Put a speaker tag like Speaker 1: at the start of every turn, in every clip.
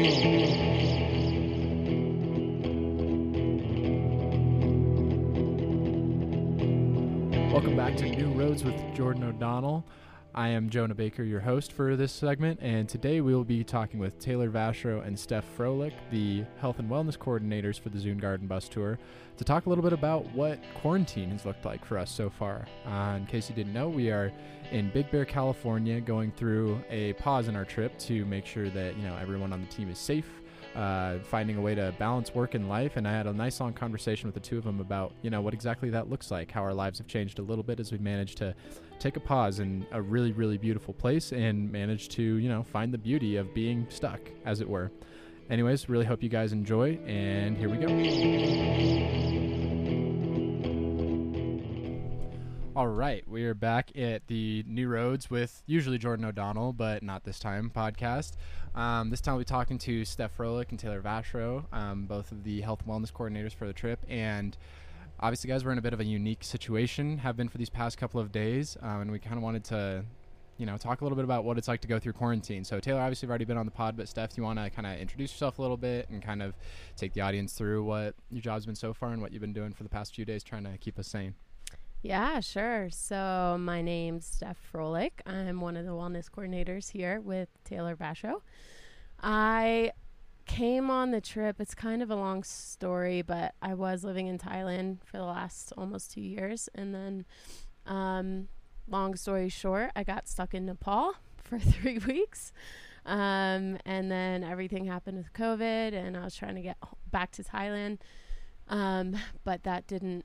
Speaker 1: Welcome back to New Roads with Jordan O'Donnell. I am Jonah Baker, your host for this segment, and today we will be talking with Taylor Vashro and Steph Froelich, the health and wellness coordinators for the Zune Garden Bus Tour, to talk a little bit about what quarantine has looked like for us so far. Uh, in case you didn't know, we are in Big Bear, California, going through a pause in our trip to make sure that you know everyone on the team is safe uh, finding a way to balance work and life. And I had a nice long conversation with the two of them about, you know, what exactly that looks like, how our lives have changed a little bit as we managed to take a pause in a really, really beautiful place and manage to, you know, find the beauty of being stuck, as it were. Anyways, really hope you guys enjoy, and here we go. All right, we are back at the New Roads with usually Jordan O'Donnell, but not this time podcast. Um, this time we'll be talking to Steph Froelich and Taylor Vashro, um, both of the health and wellness coordinators for the trip. And obviously, guys, we're in a bit of a unique situation, have been for these past couple of days, um, and we kind of wanted to, you know, talk a little bit about what it's like to go through quarantine. So, Taylor, obviously, you've already been on the pod, but Steph, do you want to kind of introduce yourself a little bit and kind of take the audience through what your job's been so far and what you've been doing for the past few days trying to keep us sane?
Speaker 2: Yeah, sure. So my name's Steph Froelich. I'm one of the wellness coordinators here with Taylor Vashro. I came on the trip. It's kind of a long story, but I was living in Thailand for the last almost two years. And then, um, long story short, I got stuck in Nepal for three weeks. Um, and then everything happened with COVID, and I was trying to get back to Thailand. Um, but that didn't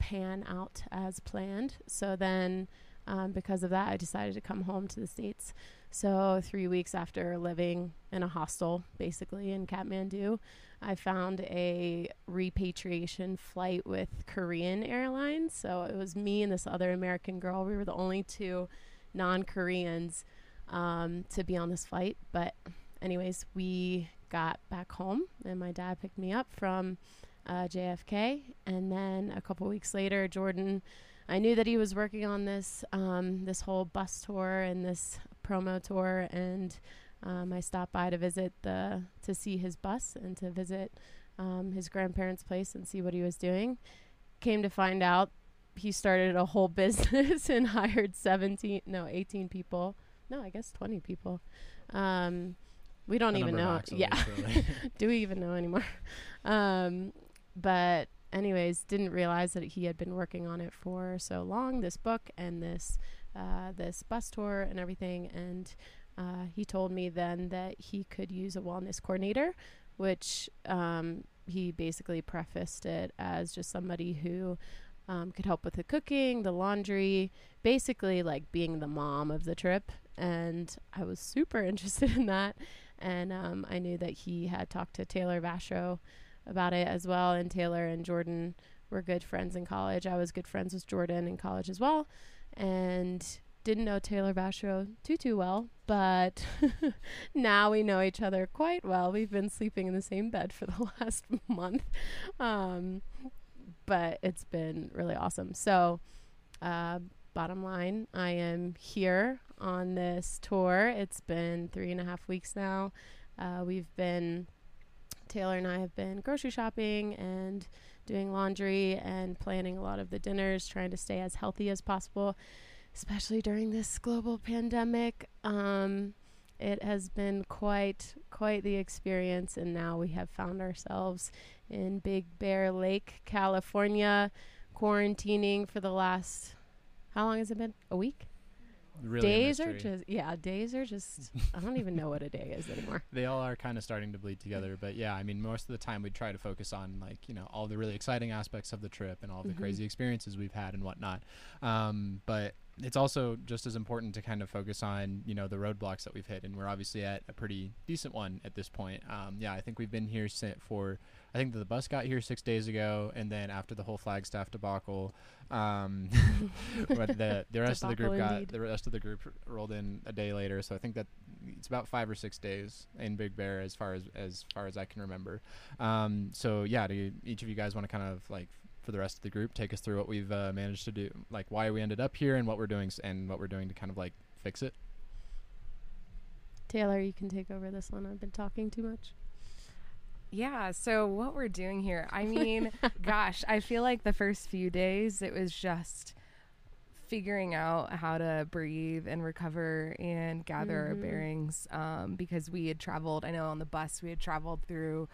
Speaker 2: pan out as planned. So then, um, because of that, I decided to come home to the States. So, three weeks after living in a hostel, basically in Kathmandu, I found a repatriation flight with Korean Airlines. So, it was me and this other American girl. We were the only two non Koreans um, to be on this flight. But, anyways, we got back home, and my dad picked me up from uh, JFK. And then a couple weeks later, Jordan. I knew that he was working on this um, this whole bus tour and this promo tour, and um, I stopped by to visit the to see his bus and to visit um, his grandparents' place and see what he was doing. Came to find out he started a whole business and hired 17 no 18 people no i guess 20 people um, we don't even know yeah do we even know anymore um, but anyways didn't realize that he had been working on it for so long this book and this uh, this bus tour and everything. And uh, he told me then that he could use a wellness coordinator, which um, he basically prefaced it as just somebody who um, could help with the cooking, the laundry, basically like being the mom of the trip. And I was super interested in that. And um, I knew that he had talked to Taylor Vashro about it as well. And Taylor and Jordan were good friends in college. I was good friends with Jordan in college as well and didn't know Taylor Vashro too too well, but now we know each other quite well. We've been sleeping in the same bed for the last month, um, but it's been really awesome. So, uh, bottom line, I am here on this tour. It's been three and a half weeks now. Uh, we've been Taylor and I have been grocery shopping and doing laundry and planning a lot of the dinners, trying to stay as healthy as possible, especially during this global pandemic. Um, it has been quite quite the experience, and now we have found ourselves in Big Bear Lake, California, quarantining for the last how long has it been? A week?
Speaker 1: Really
Speaker 2: days are just yeah days are just i don't even know what a day is anymore.
Speaker 1: They all are kind of starting to bleed together but yeah i mean most of the time we try to focus on like you know all the really exciting aspects of the trip and all the
Speaker 2: mm-hmm.
Speaker 1: crazy experiences we've had and whatnot. Um, but it's also just as important to kind of focus on you know the roadblocks that we've hit and we're obviously at a pretty decent one at this point um, yeah i think we've been here for I think the bus got here six days ago, and then after the whole Flagstaff debacle, um, but the the rest of the group got the rest of the group rolled in a day later. So I think that it's about five or six days in Big Bear as far as as far as I can remember. Um, so yeah, do each of you guys want to kind of like for the rest of the group take us through what we've uh, managed to do, like why we ended up here and what we're doing and what we're doing to kind of like fix it?
Speaker 2: Taylor, you can take over this one. I've been talking too much.
Speaker 3: Yeah, so what we're doing here, I mean, gosh, I feel like the first few days it was just figuring out how to breathe and recover and gather mm-hmm. our bearings um, because we had traveled, I know on the bus, we had traveled through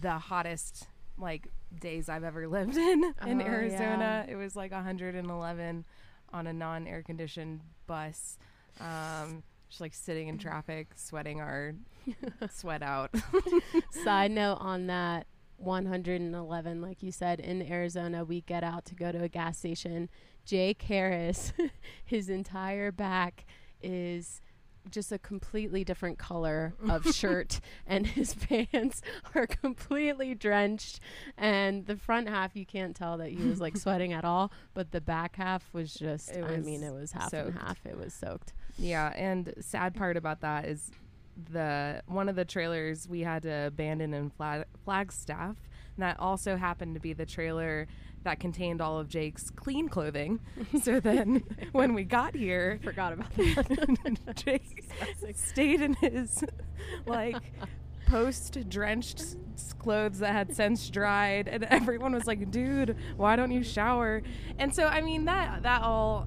Speaker 3: the hottest like days I've ever lived in in oh, Arizona. Yeah. It was like 111 on a non air conditioned bus. Um, just like sitting in traffic, sweating our sweat out.
Speaker 2: Side note on that 111, like you said, in Arizona, we get out to go to a gas station. Jake Harris, his entire back is just a completely different color of shirt and his pants are completely drenched and the front half you can't tell that he was like sweating at all but the back half was just was I mean it was half soaked. and half it was soaked.
Speaker 3: Yeah, and sad part about that is the one of the trailers we had to abandon in Flag- Flagstaff and that also happened to be the trailer that contained all of Jake's clean clothing. so then when we got here,
Speaker 2: forgot about that.
Speaker 3: Jake stayed in his like post drenched clothes that had since dried and everyone was like, "Dude, why don't you shower?" And so I mean that that all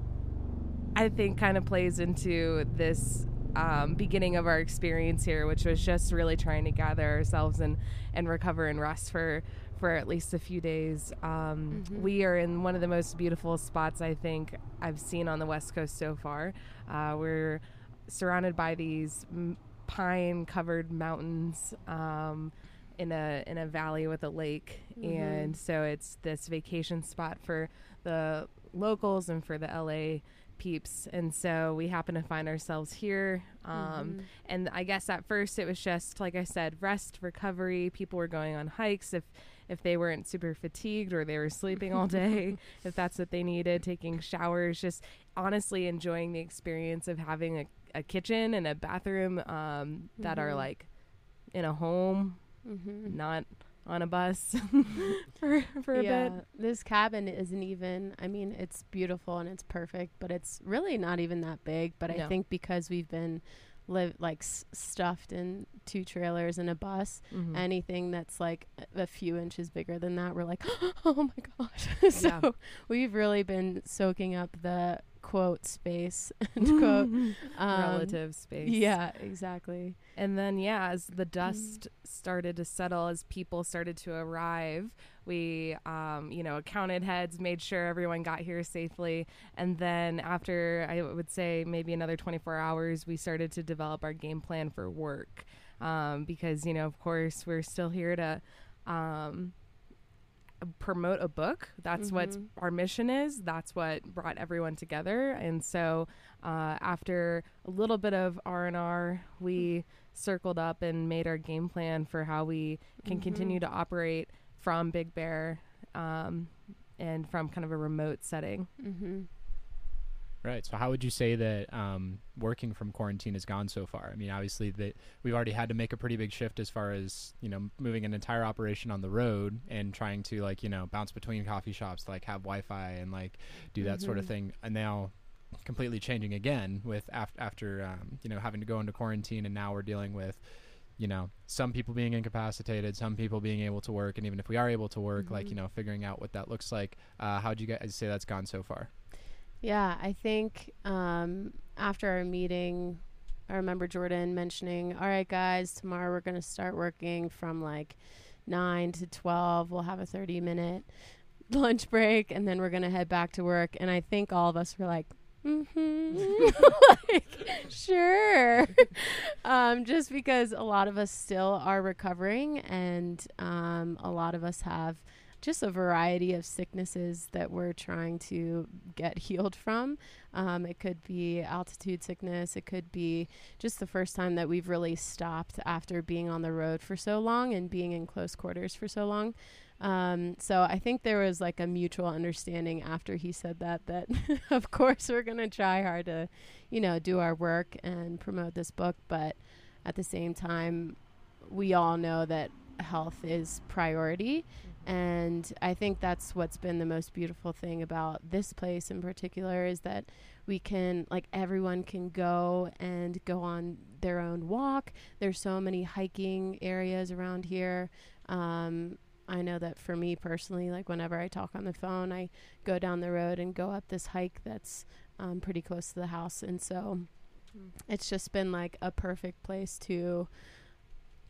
Speaker 3: I think kind of plays into this um, beginning of our experience here, which was just really trying to gather ourselves and and recover and rest for for at least a few days. Um, mm-hmm. We are in one of the most beautiful spots I think I've seen on the West Coast so far. Uh, we're surrounded by these m- pine-covered mountains um, in a in a valley with a lake, mm-hmm. and so it's this vacation spot for the locals and for the LA peeps. And so we happen to find ourselves here. Um, mm-hmm. And I guess at first it was just, like I said, rest, recovery. People were going on hikes. If if they weren't super fatigued or they were sleeping all day, if that's what they needed, taking showers, just honestly enjoying the experience of having a, a kitchen and a bathroom um, mm-hmm. that are mm-hmm. like in a home, mm-hmm. not on a bus for for a yeah, bit.
Speaker 2: This cabin isn't even I mean, it's beautiful and it's perfect, but it's really not even that big, but no. I think because we've been live like s- stuffed in two trailers and a bus. Mm-hmm. Anything that's like a few inches bigger than that, we're like, oh my gosh. so yeah. we've really been soaking up the quote space and quote
Speaker 3: um, relative space.
Speaker 2: Yeah, exactly.
Speaker 3: And then yeah, as the dust mm. started to settle, as people started to arrive, we um, you know counted heads, made sure everyone got here safely, and then after I would say maybe another 24 hours, we started to develop our game plan for work um, because you know of course we're still here to. Um, promote a book. That's mm-hmm. what our mission is. That's what brought everyone together. And so, uh, after a little bit of R and R, we circled up and made our game plan for how we can mm-hmm. continue to operate from Big Bear um, and from kind of a remote setting.
Speaker 2: Mm-hmm.
Speaker 1: Right. So, how would you say that um, working from quarantine has gone so far? I mean, obviously, that we've already had to make a pretty big shift as far as you know moving an entire operation on the road and trying to like you know bounce between coffee shops, like have Wi-Fi and like do that mm-hmm. sort of mm-hmm. thing. And now, completely changing again with af- after um, you know having to go into quarantine, and now we're dealing with you know some people being incapacitated, some people being able to work, and even if we are able to work, mm-hmm. like you know figuring out what that looks like. Uh, how would you guys say that's gone so far?
Speaker 2: Yeah, I think um, after our meeting, I remember Jordan mentioning, all right, guys, tomorrow we're going to start working from like 9 to 12. We'll have a 30 minute lunch break and then we're going to head back to work. And I think all of us were like, mm-hmm. like, sure. um, just because a lot of us still are recovering and um, a lot of us have just a variety of sicknesses that we're trying to get healed from. Um, it could be altitude sickness. It could be just the first time that we've really stopped after being on the road for so long and being in close quarters for so long. Um, so I think there was like a mutual understanding after he said that, that of course we're going to try hard to, you know, do our work and promote this book. But at the same time, we all know that health is priority. And I think that's what's been the most beautiful thing about this place in particular is that we can, like, everyone can go and go on their own walk. There's so many hiking areas around here. Um, I know that for me personally, like, whenever I talk on the phone, I go down the road and go up this hike that's um, pretty close to the house. And so it's just been like a perfect place to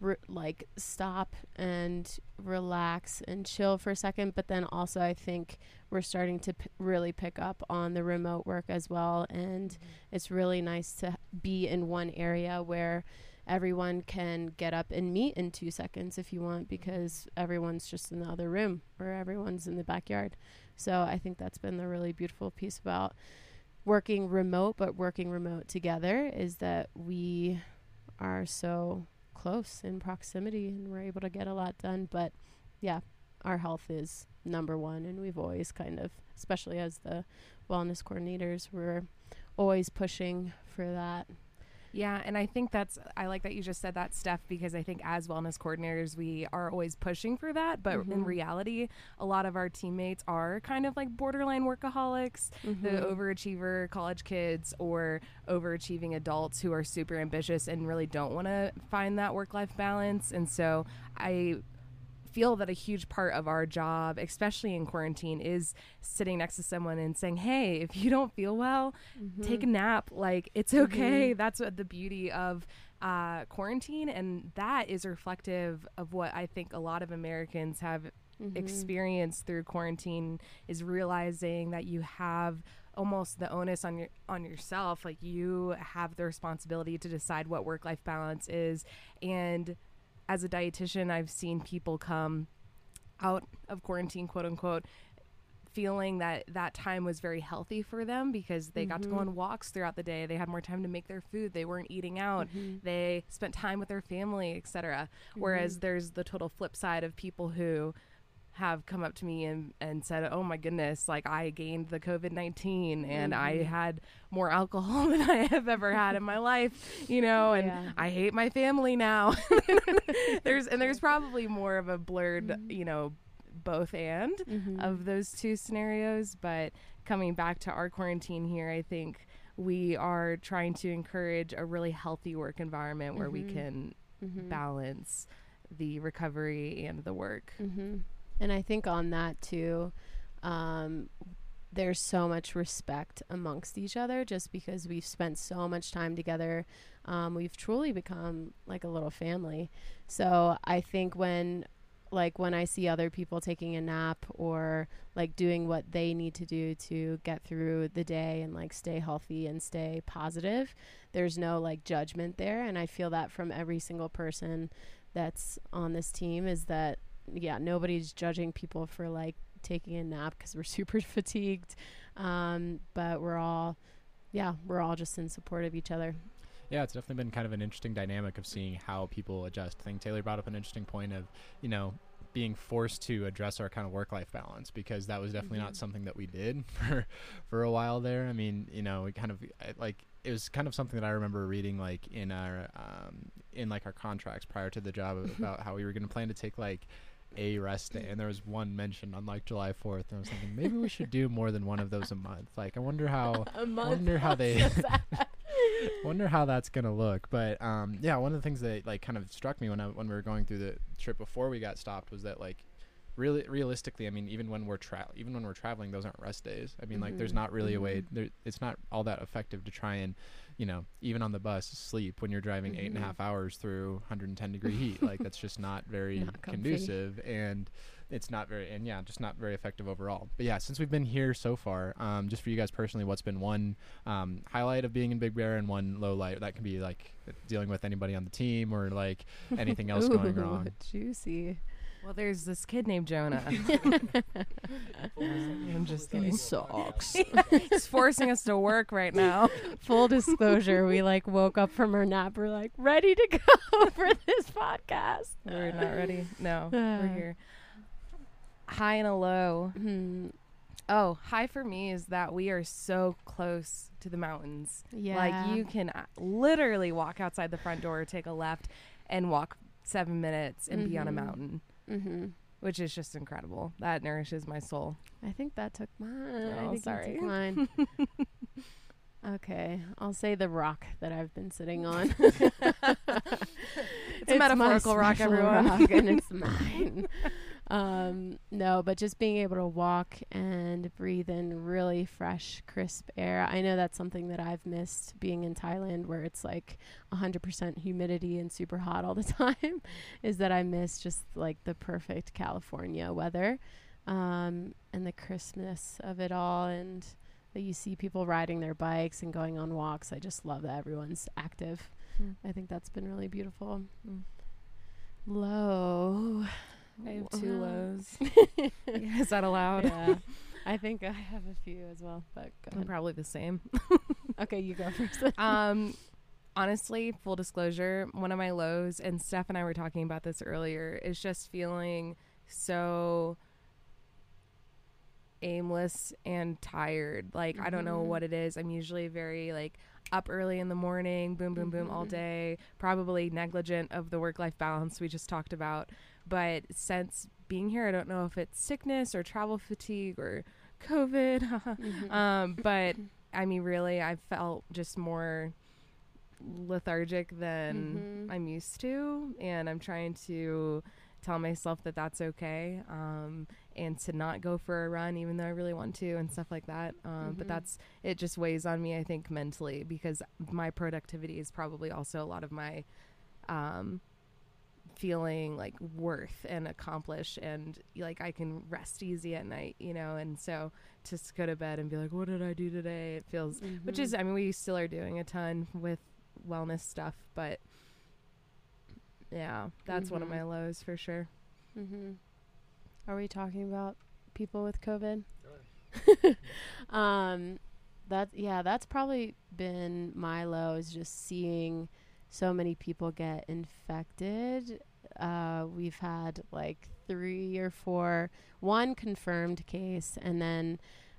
Speaker 2: re- like stop and relax and chill for a second but then also i think we're starting to p- really pick up on the remote work as well and mm-hmm. it's really nice to be in one area where everyone can get up and meet in two seconds if you want mm-hmm. because everyone's just in the other room or everyone's in the backyard. So i think that's been the really beautiful piece about working remote but working remote together is that we are so close in proximity and we're able to get a lot done but yeah our health is number one and we've always kind of especially as the wellness coordinators we're always pushing for that
Speaker 3: Yeah, and I think that's I like that you just said that, Steph, because I think as wellness coordinators, we are always pushing for that. But in
Speaker 2: Mhm.
Speaker 3: reality, a lot of our teammates are kind of like borderline workaholics, the
Speaker 2: Mhm.
Speaker 3: overachiever college kids or overachieving adults who are super ambitious and really don't want to find that work life balance. And so I feel that a huge part of our job, especially in quarantine, is sitting next to someone and saying, "Hey, if you don't feel well, take a nap. Like it's okay." That's what the beauty of uh, quarantine, and that is reflective of what I think a lot of Americans have
Speaker 2: Mhm.
Speaker 3: experienced through quarantine is realizing that you have almost the onus on your on yourself like you have the responsibility to decide what work life balance is and as a dietitian I've seen people come out of quarantine quote unquote feeling that that time was very healthy for them because they got to go
Speaker 2: Mhm.
Speaker 3: on walks throughout the day they had more time to make their food they weren't eating out
Speaker 2: Mhm.
Speaker 3: they spent time with their family etc
Speaker 2: Mm-hmm.
Speaker 3: whereas there's the total flip side of people who have come up to me and, and said, Oh my goodness, like I gained the COVID 19 and I
Speaker 2: Mhm.
Speaker 3: had more alcohol than I have ever had in my life, you know, and
Speaker 2: Yeah.
Speaker 3: I hate my family now. there's, and there's probably more of a blurred,
Speaker 2: Mhm.
Speaker 3: you know, both and
Speaker 2: Mhm.
Speaker 3: of those two scenarios. But coming back to our quarantine here, I think we are trying to encourage a really healthy work environment where we
Speaker 2: Mhm.
Speaker 3: can
Speaker 2: Mhm.
Speaker 3: balance the recovery and the work.
Speaker 2: And I think on that too, um, there's so much respect amongst each other just because we've spent so much time together. Um, we've truly become like a little family. So I think when like when I see other people taking a nap or like doing what they need to do to get through the day and like stay healthy and stay positive, there's no like judgment there. And I feel that from every single person that's on this team is that yeah, nobody's judging people for like taking a nap because we're super fatigued. Um, but we're all, yeah, we're all just in support of each other.
Speaker 1: Yeah, it's definitely been kind of an interesting dynamic of seeing how people adjust. I think Taylor brought up an interesting point of, you know, being forced to address our kind of work-life balance because that was definitely
Speaker 2: Mhm.
Speaker 1: not something that we did for for a while there. I mean, you know, we kind of like it was kind of something that I remember reading like in our um, in like our contracts prior to the job about how we were going to plan to take like a rest day and there was one mentioned on like July 4th and I was thinking maybe we should do more than one of those a month. Like I wonder how
Speaker 2: A month
Speaker 1: wonder how they wonder how that's gonna look but um yeah one of the things that like kind of struck me when I when we were going through the trip before we got stopped was that like really realistically i mean even when we're tra- even when we're traveling those aren't rest days i mean like there's
Speaker 2: Mhm,
Speaker 1: not really a way
Speaker 2: mhm.
Speaker 1: there it's not all that effective to try and you know even on the bus sleep when you're driving eight and a
Speaker 2: Mhm.
Speaker 1: half hours through 110 degree heat like that's just not very
Speaker 2: Not
Speaker 1: conducive and it's not very and yeah just not very effective overall but yeah since we've been here so far um, just for you guys personally what's been one um, highlight of being in big bear and one low light that can be like dealing with anybody on the team or like anything else going wrong
Speaker 2: Juicy.
Speaker 3: Well, there's this kid named Jonah. I'm just
Speaker 2: He
Speaker 3: kidding.
Speaker 2: sucks.
Speaker 3: He's forcing us to work right now.
Speaker 2: Full disclosure, we like woke up from our nap. We're like ready to go for this podcast.
Speaker 3: We're not ready. No, we're here. High and a low.
Speaker 2: Hmm.
Speaker 3: Oh, high for me is that we are so close to the mountains.
Speaker 2: Yeah.
Speaker 3: Like you can uh, literally walk outside the front door, take a left, and walk seven minutes and be on a
Speaker 2: Mhm.
Speaker 3: mountain,
Speaker 2: Mm-hmm.
Speaker 3: which is just incredible. That nourishes my soul.
Speaker 2: I think that took mine. I
Speaker 3: Oh,
Speaker 2: think
Speaker 3: sorry.
Speaker 2: took mine. okay, I'll say the rock that I've been sitting on.
Speaker 3: It's a metaphorical rock, everyone.
Speaker 2: rock, and it's mine. Um, no, but just being able to walk and breathe in really fresh, crisp air. I know that's something that I've missed being in Thailand, where it's like 100% humidity and super hot all the time. is that I miss just like the perfect California weather um, and the crispness of it all, and that you see people riding their bikes and going on walks. I just love that everyone's active.
Speaker 3: Hmm.
Speaker 2: I think that's been really beautiful.
Speaker 3: Mm.
Speaker 2: Low.
Speaker 3: I have two lows. Is that allowed?
Speaker 2: yeah. I think I have a few as well, but go
Speaker 3: I'm
Speaker 2: ahead.
Speaker 3: probably the same.
Speaker 2: Okay, you go first.
Speaker 3: um, honestly, full disclosure, one of my lows, and Steph and I were talking about this earlier, is just feeling so aimless and tired. Like I don't know
Speaker 2: Mhm.
Speaker 3: what it is. I'm usually very like up early in the morning, boom, boom, boom, all
Speaker 2: Mhm.
Speaker 3: day. Probably negligent of the work-life balance we just talked about. But since being here, I don't know if it's sickness or travel fatigue or COVID.
Speaker 2: Mhm.
Speaker 3: um, but I mean, really, I felt just more lethargic than
Speaker 2: Mhm.
Speaker 3: I'm used to, and I'm trying to tell myself that that's okay, um, and to not go for a run, even though I really want to, and stuff like that. Um, But
Speaker 2: Mhm.
Speaker 3: that's it. Just weighs on me, I think, mentally, because my productivity is probably also a lot of my um, feeling like worth and accomplished and like I can rest easy at night, you know, and so to go to bed and be like, what did I do today? It feels, which is,
Speaker 2: Mhm.
Speaker 3: I mean, we still are doing a ton with wellness stuff, but yeah, that's one of my lows for sure.
Speaker 2: Mm-hmm. Are we talking about people with COVID? um, that yeah, that's probably been my low is just seeing so many people get infected. Uh, we've had like three or four, one confirmed case, and then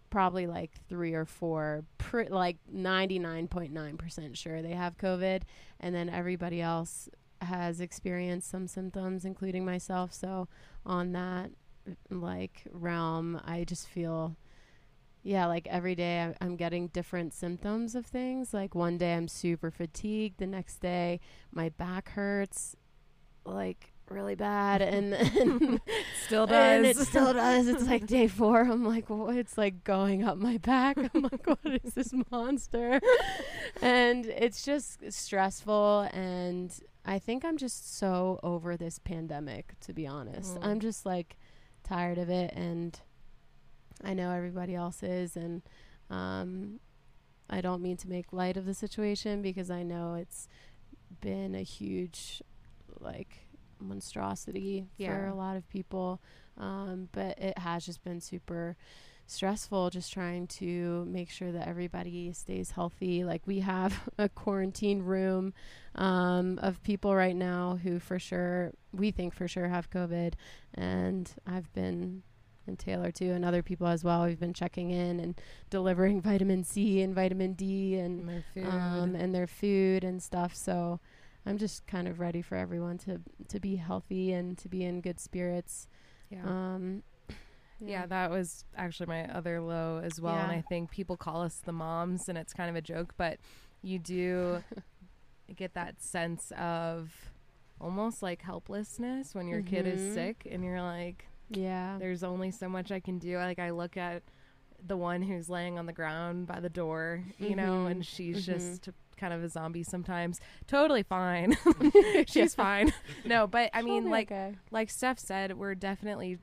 Speaker 2: probably like three or four, pr- like ninety nine point nine percent sure they have COVID, and then everybody else has experienced some symptoms, including myself. So on that like realm, I just feel yeah, like every day I- I'm getting different symptoms of things. Like one day I'm super fatigued, the next day my back hurts like really bad and, and
Speaker 3: Still
Speaker 2: and it
Speaker 3: does.
Speaker 2: still does. It's like day four. I'm like, what? It's like going up my back. I'm like, what is this monster? and it's just stressful. And I think I'm just so over this pandemic, to be honest.
Speaker 3: Mm.
Speaker 2: I'm just like tired of it. And I know everybody else is. And um, I don't mean to make light of the situation because I know it's been a huge, like, monstrosity for a lot of people. Um, but it has just been super stressful just trying to make sure that everybody stays healthy. Like we have a quarantine room um, of people right now who for sure we think for sure have COVID, and I've been and Taylor too, and other people as well. We've been checking in and delivering vitamin C and vitamin D and
Speaker 3: And their food.
Speaker 2: um, and their food and stuff. So I'm just kind of ready for everyone to to be healthy and to be in good spirits.
Speaker 3: yeah.
Speaker 2: Um,
Speaker 3: Yeah, that was actually my other low as well. And I think people call us the moms, and it's kind of a joke, but you do get that sense of almost like helplessness when your kid is
Speaker 2: Mhm.
Speaker 3: sick, and you're like,
Speaker 2: yeah.
Speaker 3: there's only so much I can do. Like, I look at the one who's laying on the ground by the door, you know,
Speaker 2: Mhm.
Speaker 3: and she's
Speaker 2: Mhm.
Speaker 3: just kind of a zombie sometimes. Totally fine. she's fine. No, but I mean, like,
Speaker 2: okay.
Speaker 3: like Steph said, we're definitely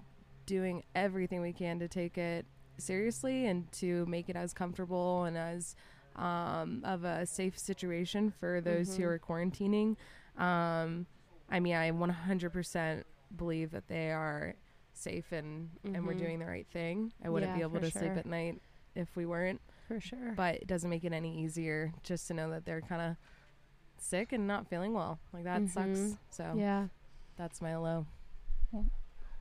Speaker 3: doing everything we can to take it seriously and to make it as comfortable and as um, of a safe situation for those who
Speaker 2: Mhm.
Speaker 3: are quarantining. Um, I mean, I 100% believe that they are safe and, and we're
Speaker 2: Mhm.
Speaker 3: doing the right thing. I wouldn't
Speaker 2: Yeah,
Speaker 3: be able
Speaker 2: for
Speaker 3: to sleep at night if we weren't,
Speaker 2: for sure.
Speaker 3: but it doesn't make it any easier just to know that they're kind of sick and not feeling well. Like that sucks.
Speaker 2: Mhm.
Speaker 3: So
Speaker 2: yeah.
Speaker 3: that's my low.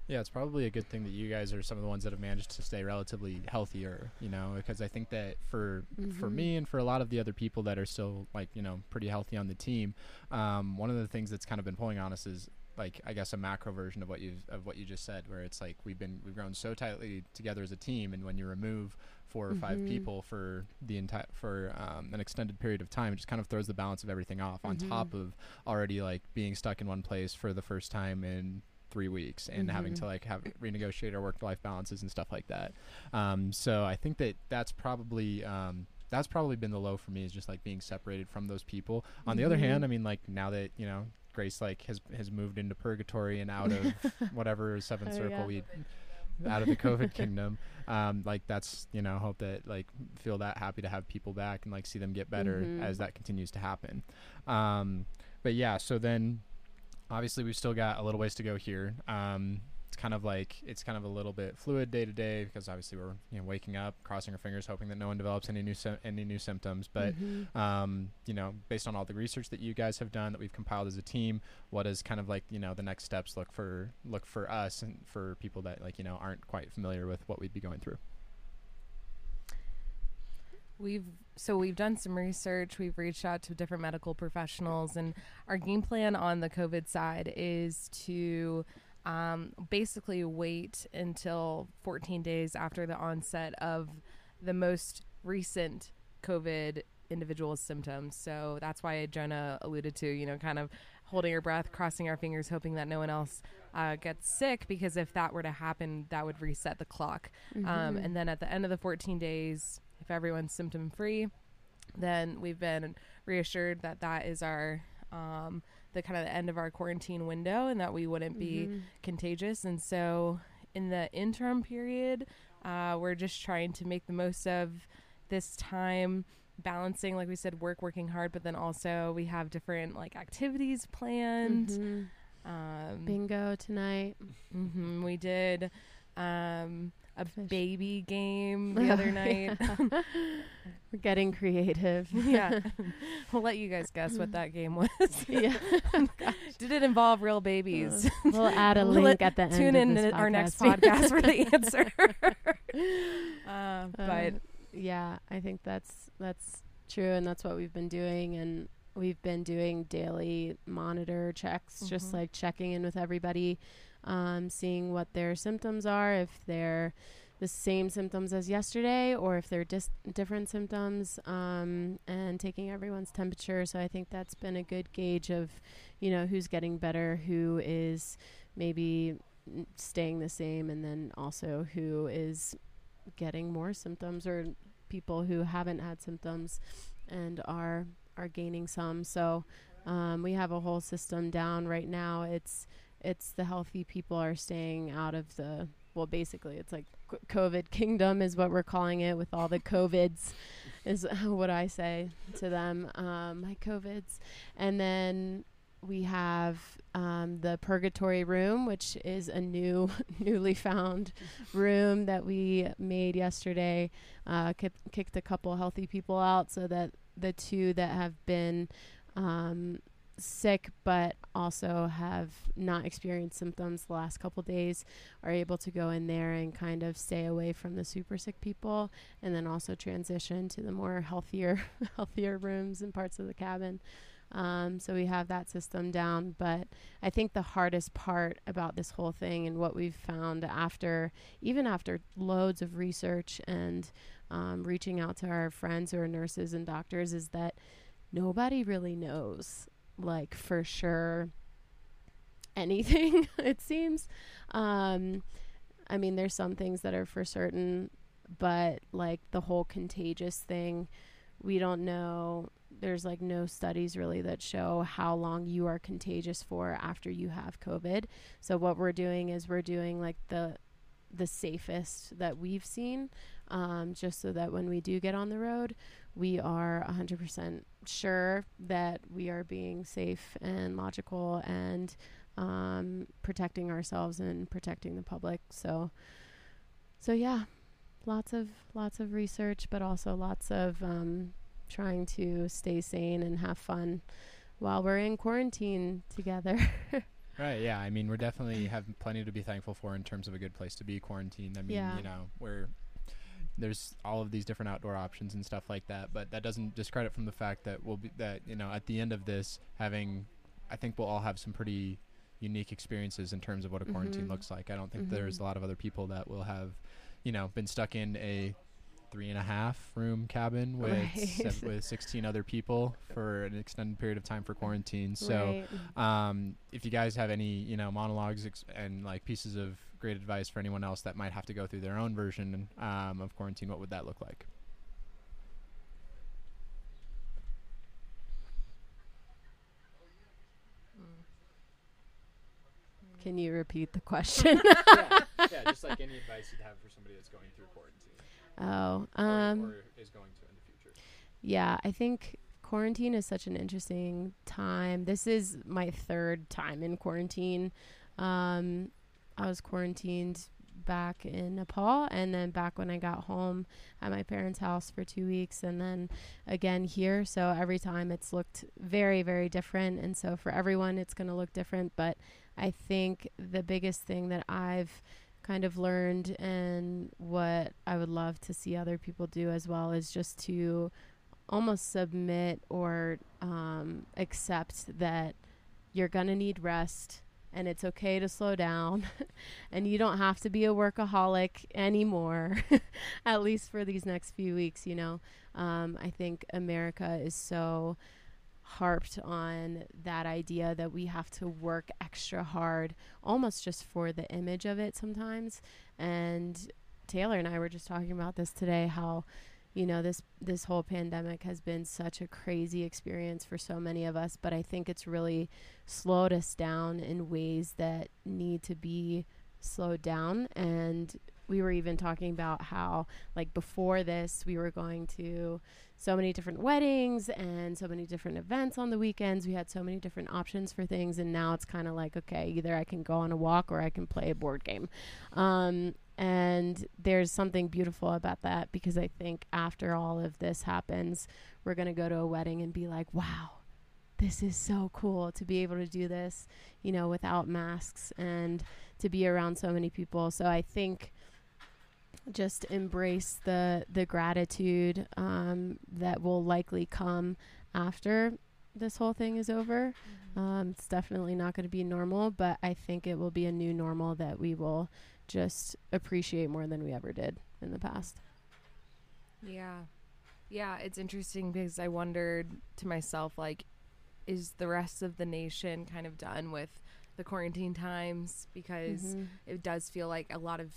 Speaker 1: Yeah, it's probably a good thing that you guys are some of the ones that have managed to stay relatively healthier, you know, because I think that for for
Speaker 2: Mhm.
Speaker 1: me and for a lot of the other people that are still like, you know, pretty healthy on the team, um, one of the things that's kind of been pulling on us is like I guess a macro version of what you of what you just said, where it's like we've been we've grown so tightly together as a team, and when you remove four or five
Speaker 2: Mhm.
Speaker 1: people for the entire for um, an extended period of time, it just kind of throws the balance of everything off. On
Speaker 2: Mhm.
Speaker 1: top of already like being stuck in one place for the first time in three weeks and having
Speaker 2: Mhm.
Speaker 1: to like have renegotiate our work life balances and stuff like that. Um, so I think that that's probably um, that's probably been the low for me is just like being separated from those people. On the other hand, I mean like now that you know Grace like has has moved into purgatory and out of whatever seventh
Speaker 2: Oh,
Speaker 1: circle
Speaker 2: yeah.
Speaker 1: we out of the COVID kingdom. Um, like that's you know hope that like feel that happy to have people back and like see them get better
Speaker 2: Mhm.
Speaker 1: as that continues to happen. Um, but yeah, so then obviously we've still got a little ways to go here. Um, it's kind of like it's kind of a little bit fluid day to day because obviously we're you know waking up, crossing our fingers, hoping that no one develops any new sy- any new symptoms. But
Speaker 2: Mhm.
Speaker 1: um, you know, based on all the research that you guys have done that we've compiled as a team, what is kind of like you know the next steps look for look for us and for people that like you know aren't quite familiar with what we'd be going through.
Speaker 3: We've so we've done some research. We've reached out to different medical professionals, and our game plan on the COVID side is to um, basically wait until 14 days after the onset of the most recent COVID individual's symptoms. So that's why Jonah alluded to, you know, kind of holding our breath, crossing our fingers, hoping that no one else uh, gets sick. Because if that were to happen, that would reset the clock. Um,
Speaker 2: Mhm.
Speaker 3: and then at the end of the 14 days, if everyone's symptom free, then we've been reassured that that is our um, the kind of the end of our quarantine window, and that we wouldn't be
Speaker 2: Mhm.
Speaker 3: contagious. And so, in the interim period, uh, we're just trying to make the most of this time. Balancing, like we said, work, working hard, but then also we have different like activities planned.
Speaker 2: Mhm.
Speaker 3: Um,
Speaker 2: bingo tonight.
Speaker 3: hmm we did um, a
Speaker 2: Fish.
Speaker 3: baby game the other night.
Speaker 2: We're getting creative.
Speaker 3: yeah. we'll let you guys guess what that game was.
Speaker 2: yeah.
Speaker 3: Did it involve real babies?
Speaker 2: We'll add a link at the end.
Speaker 3: Tune in
Speaker 2: this
Speaker 3: to our next
Speaker 2: podcast.
Speaker 3: for the answer. uh, but
Speaker 2: Uh, yeah, I think that's that's true, and that's what we've been doing, and we've been doing daily monitor checks, just
Speaker 3: Mhm.
Speaker 2: like checking in with everybody, um, seeing what their symptoms are, if they're the same symptoms as yesterday, or if they're dis- different symptoms, um, and taking everyone's temperature. So I think that's been a good gauge of, you know, who's getting better, who is maybe staying the same, and then also who is getting more symptoms or people who haven't had symptoms and are are gaining some. So um, we have a whole system down right now. It's it's the healthy people are staying out of the well, basically it's like COVID kingdom is what we're calling it with all the COVIDs is what I say to them. Um, my COVIDs, and then we have um, the purgatory room, which is a new, newly found room that we made yesterday. Uh, ki- kicked a couple healthy people out so that the two that have been um, sick but also have not experienced symptoms the last couple days are able to go in there and kind of stay away from the super sick people and then also transition to the more healthier healthier rooms and parts of the cabin. Um, so we have that system down but i think the hardest part about this whole thing and what we've found after even after loads of research and um, reaching out to our friends who are nurses and doctors is that nobody really knows like for sure anything it seems. Um i mean there's some things that are for certain but like the whole contagious thing we don't know. There's like no studies really that show how long you are contagious for after you have covid. So what we're doing is we're doing like the the safest that we've seen um, just so that when we do get on the road we are 100% sure that we are being safe and logical and um, protecting ourselves and protecting the public. So, so yeah, lots of lots of research, but also lots of um, trying to stay sane and have fun while we're in quarantine together.
Speaker 1: Right. Yeah. I mean, we're definitely have plenty to be thankful for in terms of a good place to be quarantined. I mean,
Speaker 2: Yeah.
Speaker 1: you know, where there's all of these different outdoor options and stuff like that, but that doesn't discredit from the fact that we'll be that you know at the end of this having, I think we'll all have some pretty, unique experiences in terms of what a quarantine
Speaker 2: Mhm.
Speaker 1: looks like. I don't think there's
Speaker 2: Mhm.
Speaker 1: a lot of other people that will have, you know, been stuck in a three and a half room cabin with
Speaker 2: Right.
Speaker 1: with 16 other people for an extended period of time for quarantine. So,
Speaker 2: Right.
Speaker 1: um, if you guys have any, you know, monologues ex- and like pieces of great advice for anyone else that might have to go through their own version um, of quarantine, what would that look like?
Speaker 2: Can you repeat the question?
Speaker 1: yeah, yeah, just like any advice you'd have for somebody that's going through quarantine
Speaker 2: oh, um,
Speaker 1: is going to in the future.
Speaker 2: Yeah, I think quarantine is such an interesting time. This is my third time in quarantine. Um, I was quarantined back in Nepal and then back when I got home at my parents' house for two weeks and then again here. So every time it's looked very, very different. And so for everyone, it's going to look different. But I think the biggest thing that I've kind of learned and what I would love to see other people do as well is just to almost submit or um, accept that you're going to need rest and it's okay to slow down and you don't have to be a workaholic anymore at least for these next few weeks you know? Um, i think america is so harped on that idea that we have to work extra hard almost just for the image of it sometimes and taylor and i were just talking about this today how you know this this whole pandemic has been such a crazy experience for so many of us but i think it's really slowed us down in ways that need to be slowed down. And we were even talking about how like before this we were going to so many different weddings and so many different events on the weekends. We had so many different options for things and now it's kind of like okay either i can go on a walk or i can play a board game. Um, and there's something beautiful about that because I think after all of this happens, we're going to go to a wedding and be like, wow, this is so cool to be able to do this, you know, without masks and to be around so many people. So I think just embrace the the gratitude um, that will likely come after this whole thing is over. Um, it's definitely not going to be normal, but I think it will be a new normal that we will just appreciate more than we ever did in the past.
Speaker 3: Yeah. Yeah, it's interesting because I wondered to myself, like, is the rest of the nation kind of done with the quarantine times? Because
Speaker 2: Mhm.
Speaker 3: it does feel like a lot of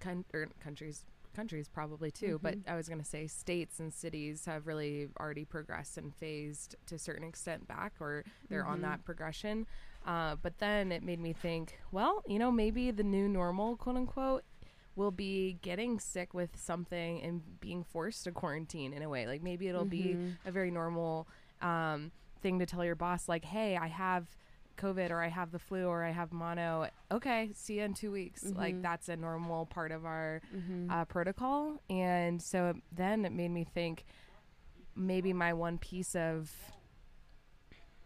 Speaker 3: con- or countries, countries probably too, but
Speaker 2: Mhm.
Speaker 3: I was going to say states and cities have really already progressed and phased to a certain extent back, or they're on
Speaker 2: Mhm.
Speaker 3: that progression. Uh, but then it made me think, well, you know, maybe the new normal, quote unquote, will be getting sick with something and being forced to quarantine in a way. Like maybe it'll be
Speaker 2: Mhm.
Speaker 3: a very normal um, thing to tell your boss, like, hey, I have COVID or I have the flu or I have mono. Okay, see you in two weeks. Like
Speaker 2: Mhm.
Speaker 3: that's a normal part of our
Speaker 2: Mhm.
Speaker 3: uh, protocol. And so then it made me think maybe my one piece of,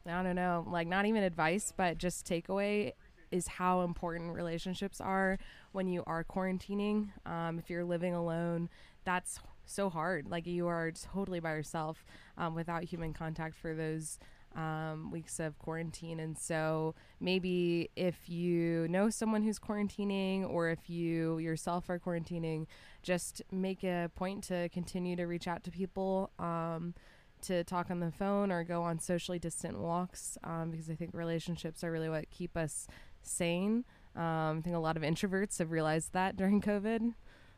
Speaker 3: I don't know, like not even advice, but just takeaway is how important relationships are when you are quarantining. Um, if you're living alone, that's so hard. Like you are totally by yourself um, without human contact for those um, weeks of quarantine. And so maybe if you know someone who's quarantining or if you yourself are quarantining, just make a point to continue to reach out to people. Um, to talk on the phone or go on socially distant walks um, because I think relationships are really what keep us sane. Um, I think a lot of introverts have realized that during COVID.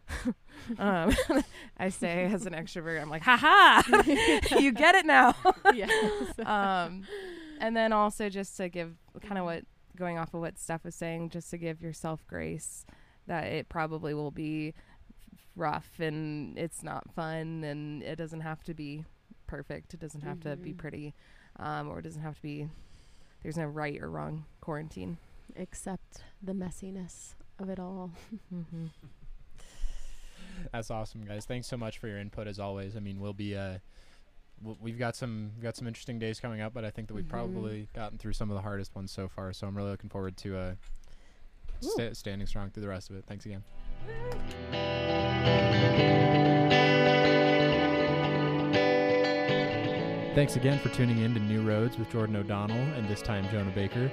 Speaker 3: um, I say as an extrovert, I'm like, haha, you get it now.
Speaker 2: yes.
Speaker 3: um, and then also just to give kind of what going off of what Steph was saying, just to give yourself grace that it probably will be rough and it's not fun and it doesn't have to be perfect. It doesn't have to be
Speaker 2: Mhm.
Speaker 3: pretty, um, or it doesn't have to be. There's no right or wrong quarantine.
Speaker 2: except the messiness of it all.
Speaker 3: Mm-hmm.
Speaker 1: That's awesome, guys. Thanks so much for your input as always. I mean, we'll be uh, we've got some we've got some interesting days coming up, but I think that we've
Speaker 2: Mhm.
Speaker 1: probably gotten through some of the hardest ones so far. So I'm really looking forward to uh,
Speaker 2: Woo.
Speaker 1: sta- standing strong through the rest of it. Thanks again. Thanks again for tuning in to New Roads with Jordan O'Donnell and this time Jonah Baker.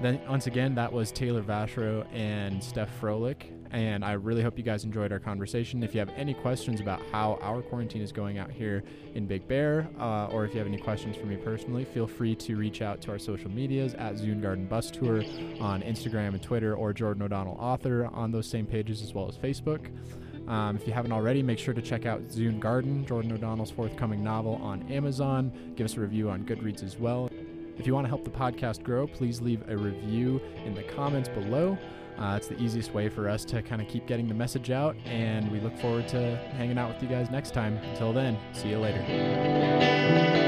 Speaker 1: Then once again, that was Taylor Vashro and Steph Froelich, and I really hope you guys enjoyed our conversation. If you have any questions about how our quarantine is going out here in Big Bear, uh, or if you have any questions for me personally, feel free to reach out to our social medias at Zune Garden Bus Tour on Instagram and Twitter, or Jordan O'Donnell Author on those same pages as well as Facebook. Um, if you haven't already, make sure to check out Zune Garden, Jordan O'Donnell's forthcoming novel on Amazon. Give us a review on Goodreads as well. If you want to help the podcast grow, please leave a review in the comments below. Uh, it's the easiest way for us to kind of keep getting the message out, and we look forward to hanging out with you guys next time. Until then, see you later.